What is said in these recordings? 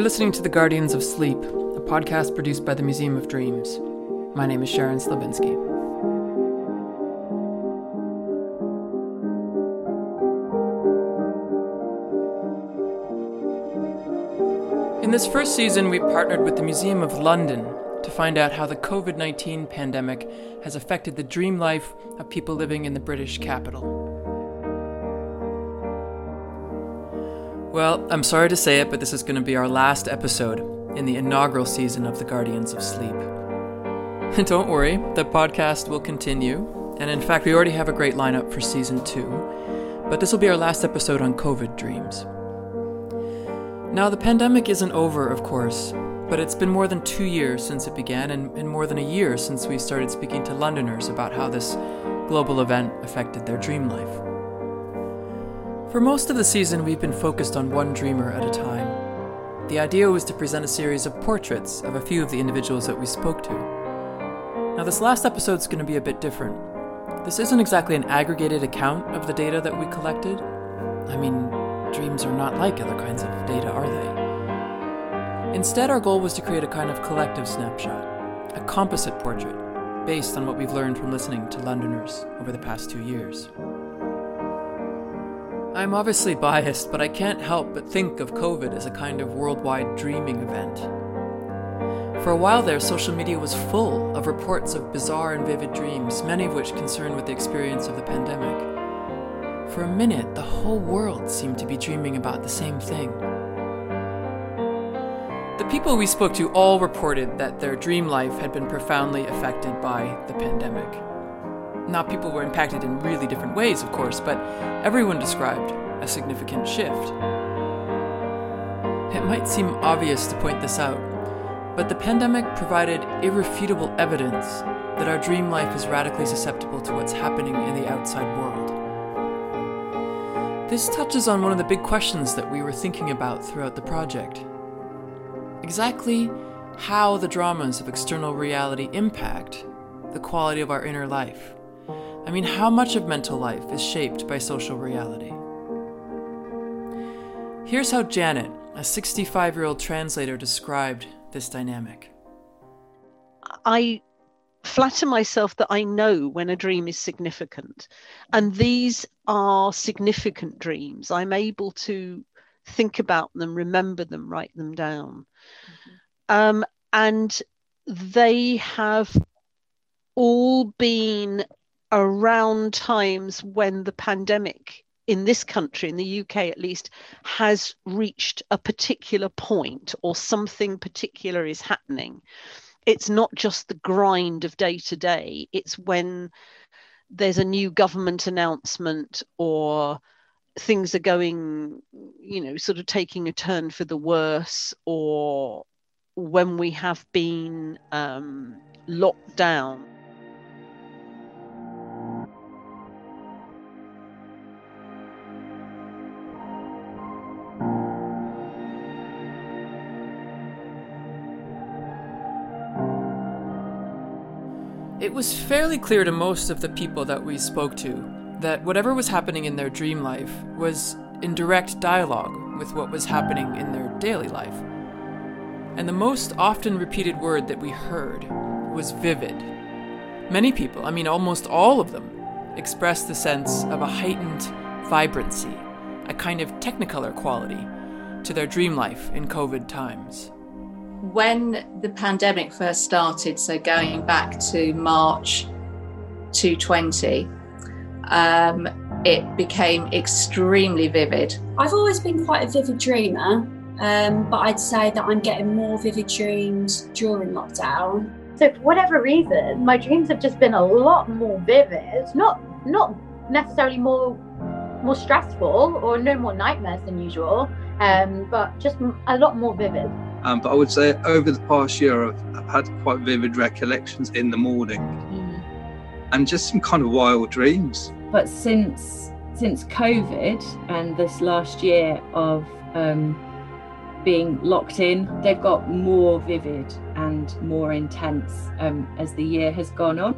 You're listening to The Guardians of Sleep, a podcast produced by the Museum of Dreams. My name is Sharon Sliwinski. In this first season, we partnered with the Museum of London to find out how the COVID 19 pandemic has affected the dream life of people living in the British capital. Well, I'm sorry to say it, but this is going to be our last episode in the inaugural season of The Guardians of Sleep. Don't worry, the podcast will continue, and in fact, we already have a great lineup for season two, but this will be our last episode on COVID dreams. Now, the pandemic isn't over, of course, but it's been more than two years since it began, and, and more than a year since we started speaking to Londoners about how this global event affected their dream life. For most of the season, we've been focused on one dreamer at a time. The idea was to present a series of portraits of a few of the individuals that we spoke to. Now, this last episode is going to be a bit different. This isn't exactly an aggregated account of the data that we collected. I mean, dreams are not like other kinds of data, are they? Instead, our goal was to create a kind of collective snapshot, a composite portrait, based on what we've learned from listening to Londoners over the past two years. I'm obviously biased, but I can't help but think of COVID as a kind of worldwide dreaming event. For a while there, social media was full of reports of bizarre and vivid dreams, many of which concerned with the experience of the pandemic. For a minute, the whole world seemed to be dreaming about the same thing. The people we spoke to all reported that their dream life had been profoundly affected by the pandemic. Now, people were impacted in really different ways, of course, but everyone described a significant shift. It might seem obvious to point this out, but the pandemic provided irrefutable evidence that our dream life is radically susceptible to what's happening in the outside world. This touches on one of the big questions that we were thinking about throughout the project. Exactly how the dramas of external reality impact the quality of our inner life. I mean, how much of mental life is shaped by social reality? Here's how Janet, a 65 year old translator, described this dynamic. I flatter myself that I know when a dream is significant. And these are significant dreams. I'm able to think about them, remember them, write them down. Mm-hmm. Um, and they have all been around times when the pandemic in this country, in the UK at least, has reached a particular point or something particular is happening. It's not just the grind of day to day, it's when there's a new government announcement or things are going, you know, sort of taking a turn for the worse, or when we have been um, locked down. It was fairly clear to most of the people that we spoke to that whatever was happening in their dream life was in direct dialogue with what was happening in their daily life. And the most often repeated word that we heard was vivid. Many people, I mean almost all of them, expressed the sense of a heightened vibrancy, a kind of technicolor quality to their dream life in COVID times when the pandemic first started, so going back to March 2020, um, it became extremely vivid. I've always been quite a vivid dreamer, um, but I'd say that I'm getting more vivid dreams during lockdown. So for whatever reason, my dreams have just been a lot more vivid. Not not necessarily more more stressful or no more nightmares than usual, um, but just a lot more vivid. Um, but I would say over the past year, I've, I've had quite vivid recollections in the morning mm. and just some kind of wild dreams. But since since COVID and this last year of um, being locked in, they've got more vivid and more intense um, as the year has gone on.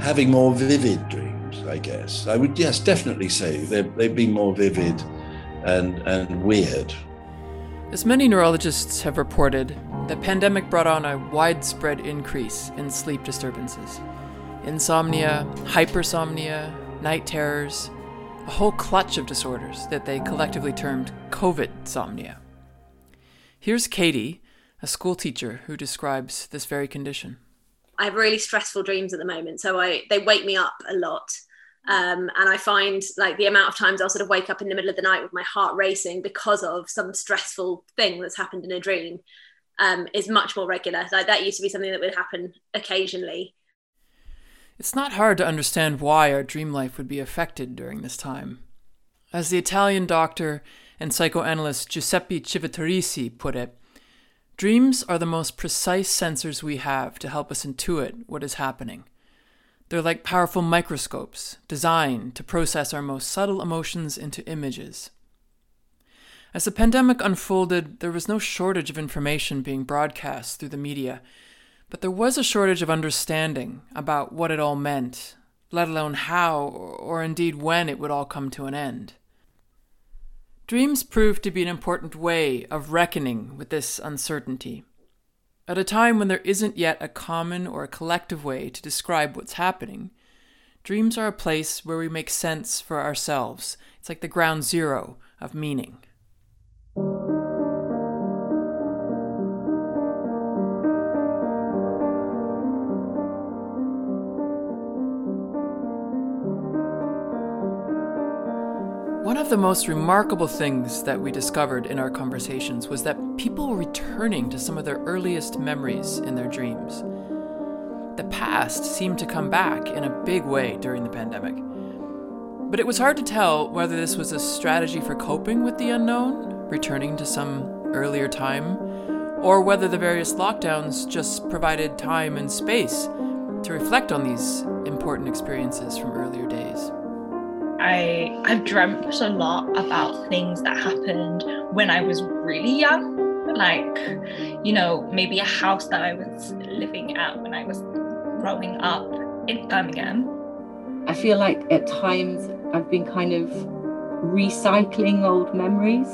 Having more vivid dreams, I guess. I would, yes, definitely say they've, they've been more vivid and, and weird As many neurologists have reported, the pandemic brought on a widespread increase in sleep disturbances. Insomnia, hypersomnia, night terrors, a whole clutch of disorders that they collectively termed COVID-somnia. Here's Katie, a school teacher who describes this very condition. I have really stressful dreams at the moment, so I they wake me up a lot. Um, and I find like the amount of times I'll sort of wake up in the middle of the night with my heart racing because of some stressful thing that's happened in a dream um, is much more regular. Like that used to be something that would happen occasionally. It's not hard to understand why our dream life would be affected during this time. As the Italian doctor and psychoanalyst Giuseppe Civitarese put it, dreams are the most precise sensors we have to help us intuit what is happening. They're like powerful microscopes designed to process our most subtle emotions into images. As the pandemic unfolded, there was no shortage of information being broadcast through the media, but there was a shortage of understanding about what it all meant, let alone how or indeed when it would all come to an end. Dreams proved to be an important way of reckoning with this uncertainty. At a time when there isn't yet a common or a collective way to describe what's happening, dreams are a place where we make sense for ourselves. It's like the ground zero of meaning. The most remarkable things that we discovered in our conversations was that people were returning to some of their earliest memories in their dreams. The past seemed to come back in a big way during the pandemic. But it was hard to tell whether this was a strategy for coping with the unknown, returning to some earlier time, or whether the various lockdowns just provided time and space to reflect on these important experiences from earlier days. I I've dreamt a lot about things that happened when I was really young. Like, you know, maybe a house that I was living at when I was growing up in Birmingham. I feel like at times I've been kind of recycling old memories.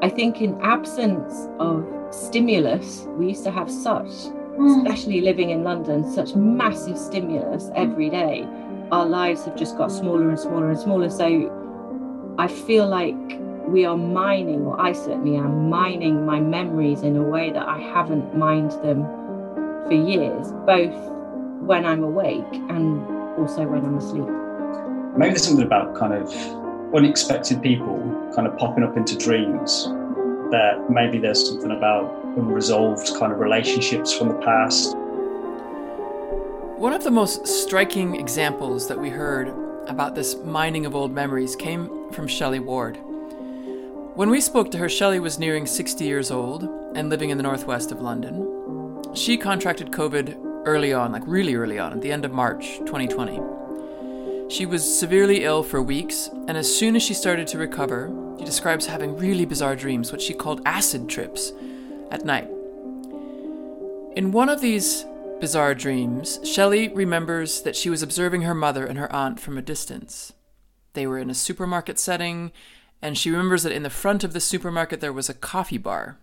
I think in absence of stimulus, we used to have such, hmm. especially living in London, such massive stimulus every day our lives have just got smaller and smaller and smaller. So I feel like we are mining, or I certainly am mining my memories in a way that I haven't mined them for years, both when I'm awake and also when I'm asleep. Maybe there's something about kind of unexpected people kind of popping up into dreams that maybe there's something about unresolved kind of relationships from the past one of the most striking examples that we heard about this mining of old memories came from Shelley Ward. When we spoke to her, Shelley was nearing 60 years old and living in the northwest of London. She contracted COVID early on, like really early on, at the end of March 2020. She was severely ill for weeks, and as soon as she started to recover, she describes having really bizarre dreams, what she called acid trips, at night. In one of these bizarre dreams, Shelley remembers that she was observing her mother and her aunt from a distance. They were in a supermarket setting, and she remembers that in the front of the supermarket there was a coffee bar.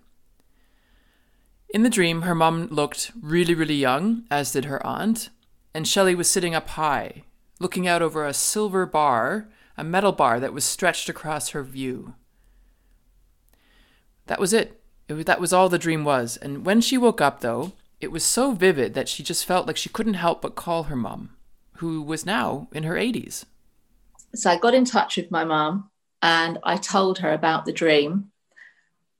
In the dream, her mom looked really, really young, as did her aunt, and Shelley was sitting up high, looking out over a silver bar, a metal bar that was stretched across her view. That was it. it that was all the dream was. And when she woke up, though, it was so vivid that she just felt like she couldn't help but call her mum, who was now in her 80s. So I got in touch with my mum and I told her about the dream.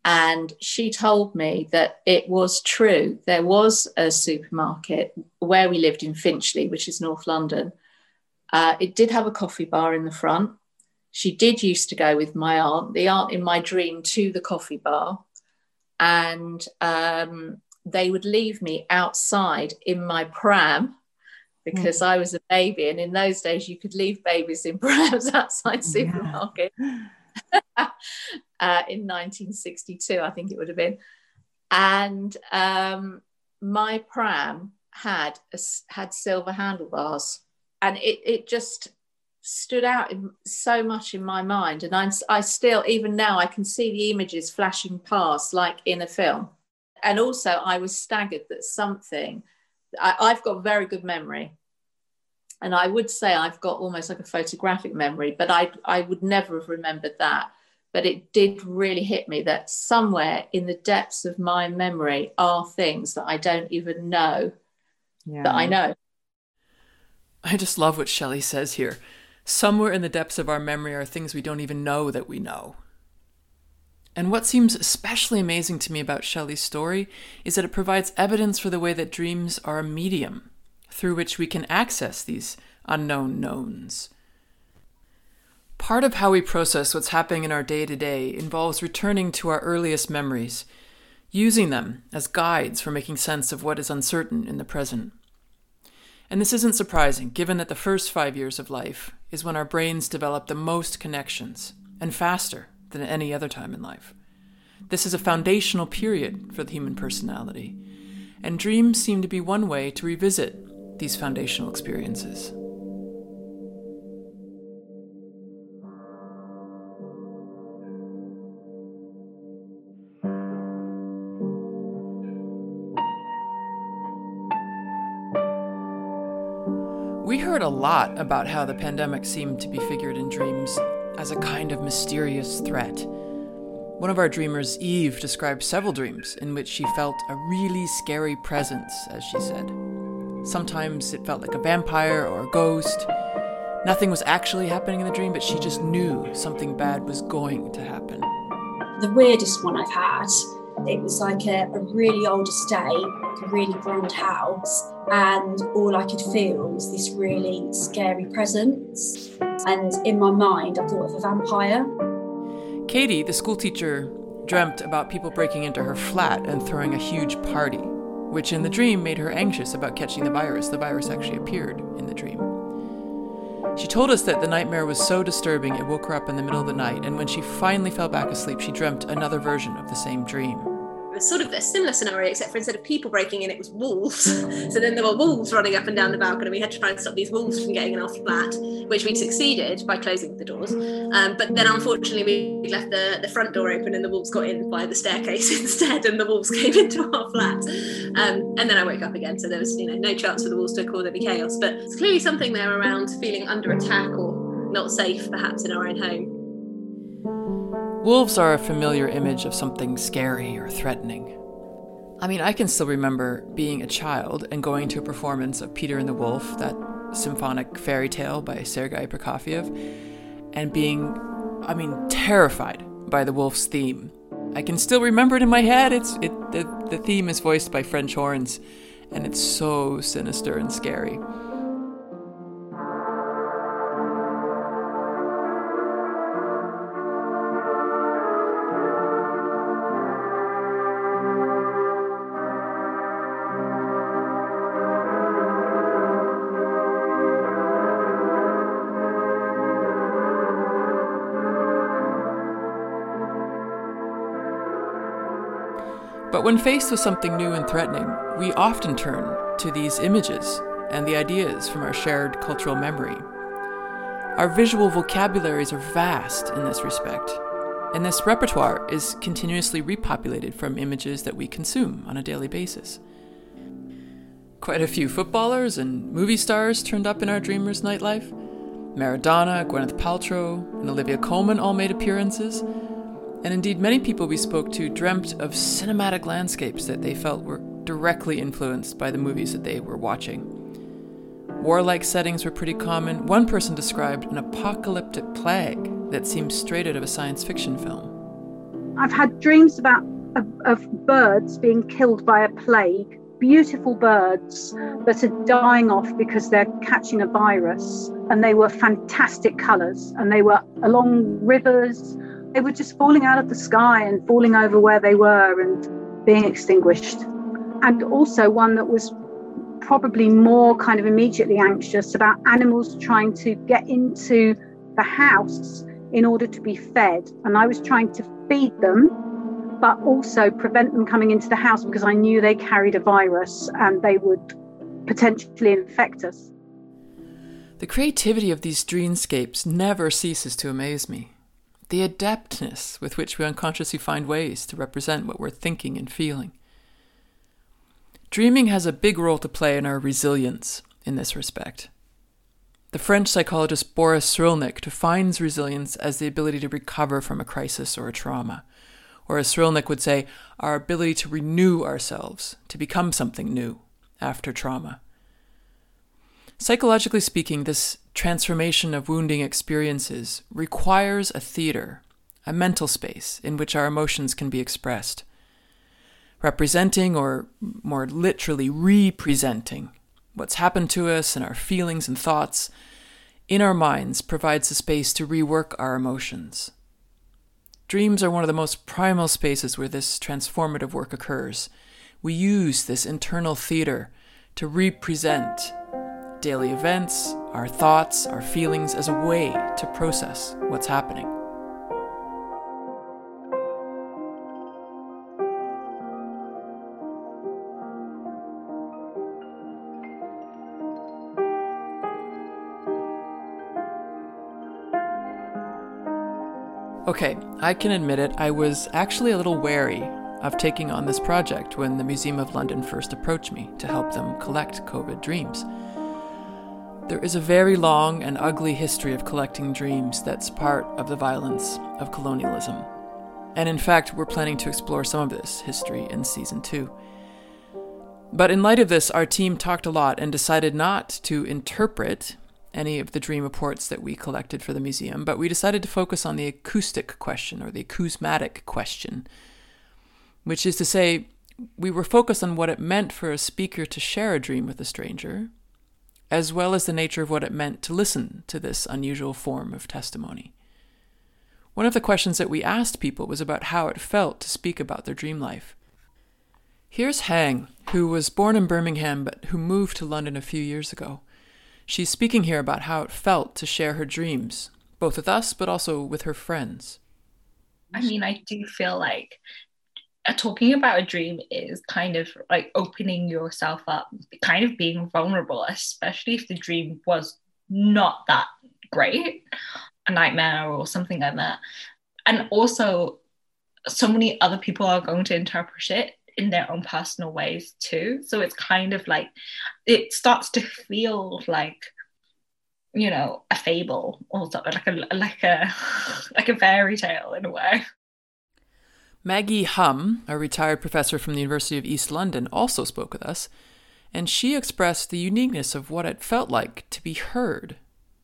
And she told me that it was true. There was a supermarket where we lived in Finchley, which is North London. Uh, it did have a coffee bar in the front. She did used to go with my aunt, the aunt in my dream, to the coffee bar. And um, they would leave me outside in my pram because mm. I was a baby. And in those days, you could leave babies in prams outside supermarket. uh, in 1962, I think it would have been. And um, my pram had a, had silver handlebars, and it it just stood out in, so much in my mind. And I'm, I still, even now, I can see the images flashing past like in a film. And also, I was staggered that something, I, I've got very good memory. And I would say I've got almost like a photographic memory, but I, I would never have remembered that. But it did really hit me that somewhere in the depths of my memory are things that I don't even know yeah. that I know. I just love what Shelley says here. Somewhere in the depths of our memory are things we don't even know that we know. And what seems especially amazing to me about Shelley's story is that it provides evidence for the way that dreams are a medium through which we can access these unknown knowns. Part of how we process what's happening in our day to day involves returning to our earliest memories, using them as guides for making sense of what is uncertain in the present. And this isn't surprising, given that the first five years of life is when our brains develop the most connections, and faster than at any other time in life. This is a foundational period for the human personality, and dreams seem to be one way to revisit these foundational experiences. We heard a lot about how the pandemic seemed to be figured in dreams as a kind of mysterious threat. One of our dreamers, Eve, described several dreams in which she felt a really scary presence, as she said. Sometimes it felt like a vampire or a ghost. Nothing was actually happening in the dream, but she just knew something bad was going to happen. The weirdest one I've had it was like a, a really old estate, like a really grand house, and all I could feel was this really scary presence. And in my mind, I thought of a vampire. Katie, the schoolteacher, dreamt about people breaking into her flat and throwing a huge party, which in the dream made her anxious about catching the virus. The virus actually appeared in the dream. She told us that the nightmare was so disturbing it woke her up in the middle of the night, and when she finally fell back asleep, she dreamt another version of the same dream was sort of a similar scenario, except for instead of people breaking in, it was wolves. so then there were wolves running up and down the balcony. We had to try and stop these wolves from getting in our flat, which we succeeded by closing the doors. Um, but then unfortunately, we left the, the front door open and the wolves got in by the staircase instead, and the wolves came into our flat. Um, and then I woke up again, so there was you know no chance for the wolves to cause any chaos. But it's clearly something there around feeling under attack or not safe, perhaps in our own home. Wolves are a familiar image of something scary or threatening. I mean, I can still remember being a child and going to a performance of Peter and the Wolf, that symphonic fairy tale by Sergei Prokofiev, and being, I mean, terrified by the wolf's theme. I can still remember it in my head. It's it the, the theme is voiced by French horns, and it's so sinister and scary. When faced with something new and threatening, we often turn to these images and the ideas from our shared cultural memory. Our visual vocabularies are vast in this respect, and this repertoire is continuously repopulated from images that we consume on a daily basis. Quite a few footballers and movie stars turned up in our dreamers' nightlife. Maradona, Gwyneth Paltrow, and Olivia Colman all made appearances, and indeed, many people we spoke to dreamt of cinematic landscapes that they felt were directly influenced by the movies that they were watching. Warlike settings were pretty common. One person described an apocalyptic plague that seemed straight out of a science fiction film. I've had dreams about of, of birds being killed by a plague, beautiful birds that are dying off because they're catching a virus, and they were fantastic colours, and they were along rivers they were just falling out of the sky and falling over where they were and being extinguished. And also one that was probably more kind of immediately anxious about animals trying to get into the house in order to be fed. And I was trying to feed them, but also prevent them coming into the house because I knew they carried a virus and they would potentially infect us. The creativity of these dreamscapes never ceases to amaze me. The adeptness with which we unconsciously find ways to represent what we're thinking and feeling. Dreaming has a big role to play in our resilience in this respect. The French psychologist Boris Cyrulnik defines resilience as the ability to recover from a crisis or a trauma. Or as Cyrulnik would say, our ability to renew ourselves, to become something new after trauma. Psychologically speaking, this transformation of wounding experiences requires a theater, a mental space in which our emotions can be expressed. Representing, or more literally, representing, what's happened to us and our feelings and thoughts in our minds provides a space to rework our emotions. Dreams are one of the most primal spaces where this transformative work occurs. We use this internal theater to represent daily events, our thoughts, our feelings as a way to process what's happening. Okay, I can admit it, I was actually a little wary of taking on this project when the Museum of London first approached me to help them collect COVID dreams. There is a very long and ugly history of collecting dreams that's part of the violence of colonialism. And in fact, we're planning to explore some of this history in season two. But in light of this, our team talked a lot and decided not to interpret any of the dream reports that we collected for the museum, but we decided to focus on the acoustic question or the acousmatic question, which is to say, we were focused on what it meant for a speaker to share a dream with a stranger, as well as the nature of what it meant to listen to this unusual form of testimony. One of the questions that we asked people was about how it felt to speak about their dream life. Here's Hang, who was born in Birmingham but who moved to London a few years ago. She's speaking here about how it felt to share her dreams, both with us but also with her friends. I mean, I do feel like talking about a dream is kind of like opening yourself up, kind of being vulnerable, especially if the dream was not that great, a nightmare or something like that. And also, so many other people are going to interpret it in their own personal ways too. So it's kind of like it starts to feel like you know a fable or something like a like a like a fairy tale in a way. Maggie Humm, a retired professor from the University of East London, also spoke with us, and she expressed the uniqueness of what it felt like to be heard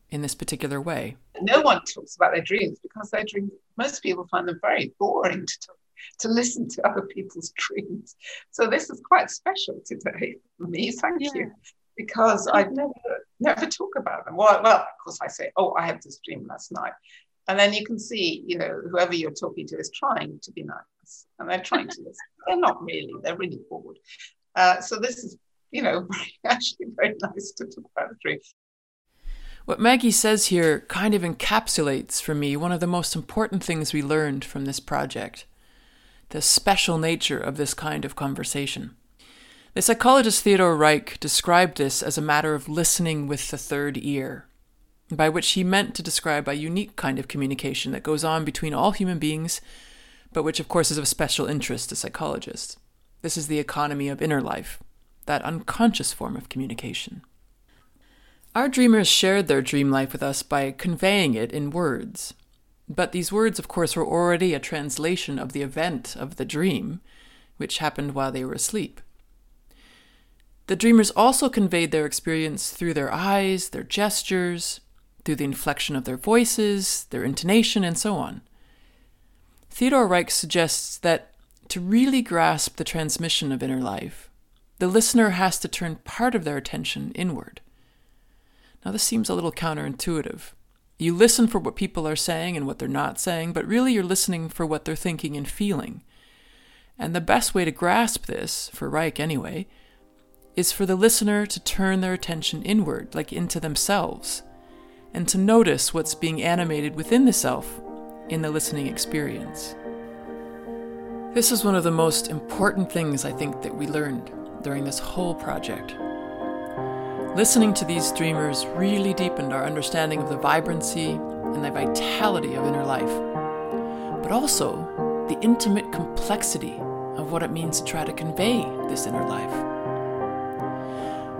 in this particular way. No one talks about their dreams because their dreams, most people find them very boring to talk, to listen to other people's dreams. So this is quite special today for me. Thank yeah. you. Because I never never talk about them. Well, well, of course I say, oh, I had this dream last night. And then you can see, you know, whoever you're talking to is trying to be nice and they're trying to listen. They're not really, they're really bored. Uh, so this is, you know, actually very nice to talk about the dream. What Maggie says here kind of encapsulates for me one of the most important things we learned from this project the special nature of this kind of conversation. The psychologist Theodore Reik described this as a matter of listening with the third ear by which he meant to describe a unique kind of communication that goes on between all human beings, but which, of course, is of special interest to psychologists. This is the economy of inner life, that unconscious form of communication. Our dreamers shared their dream life with us by conveying it in words. But these words, of course, were already a translation of the event of the dream, which happened while they were asleep. The dreamers also conveyed their experience through their eyes, their gestures, through the inflection of their voices, their intonation, and so on. Theodore Reik suggests that to really grasp the transmission of inner life, the listener has to turn part of their attention inward. Now, this seems a little counterintuitive. You listen for what people are saying and what they're not saying, but really you're listening for what they're thinking and feeling. And the best way to grasp this, for Reik anyway, is for the listener to turn their attention inward, like into themselves and to notice what's being animated within the self in the listening experience. This is one of the most important things I think that we learned during this whole project. Listening to these dreamers really deepened our understanding of the vibrancy and the vitality of inner life, but also the intimate complexity of what it means to try to convey this inner life.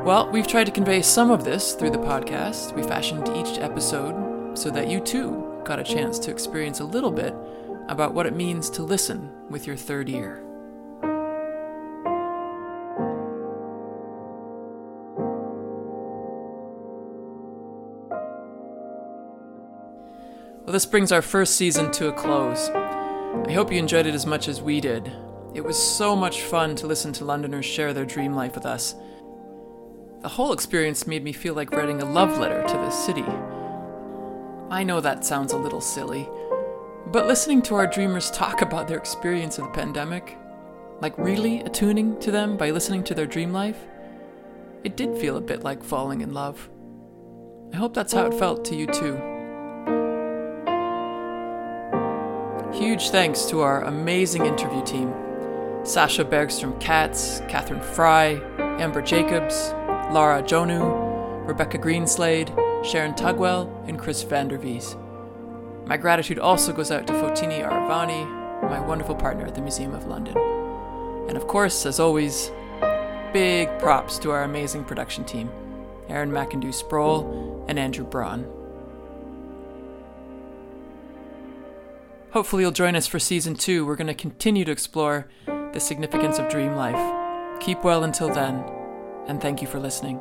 Well, we've tried to convey some of this through the podcast. We fashioned each episode so that you too got a chance to experience a little bit about what it means to listen with your third ear. Well, this brings our first season to a close. I hope you enjoyed it as much as we did. It was so much fun to listen to Londoners share their dream life with us. The whole experience made me feel like writing a love letter to the city. I know that sounds a little silly, but listening to our dreamers talk about their experience of the pandemic, like really attuning to them by listening to their dream life, it did feel a bit like falling in love. I hope that's how it felt to you too. Huge thanks to our amazing interview team Sasha Bergstrom Katz, Catherine Fry, Amber Jacobs, Lara Jonu, Rebecca Greenslade, Sharon Tugwell, and Chris Vandervees. My gratitude also goes out to Fotini Aravani, my wonderful partner at the Museum of London. And of course, as always, big props to our amazing production team Erin MacIndoe Sproule and Andrew Braun. Hopefully, you'll join us for season two. We're going to continue to explore the significance of dream life. Keep well until then, and thank you for listening.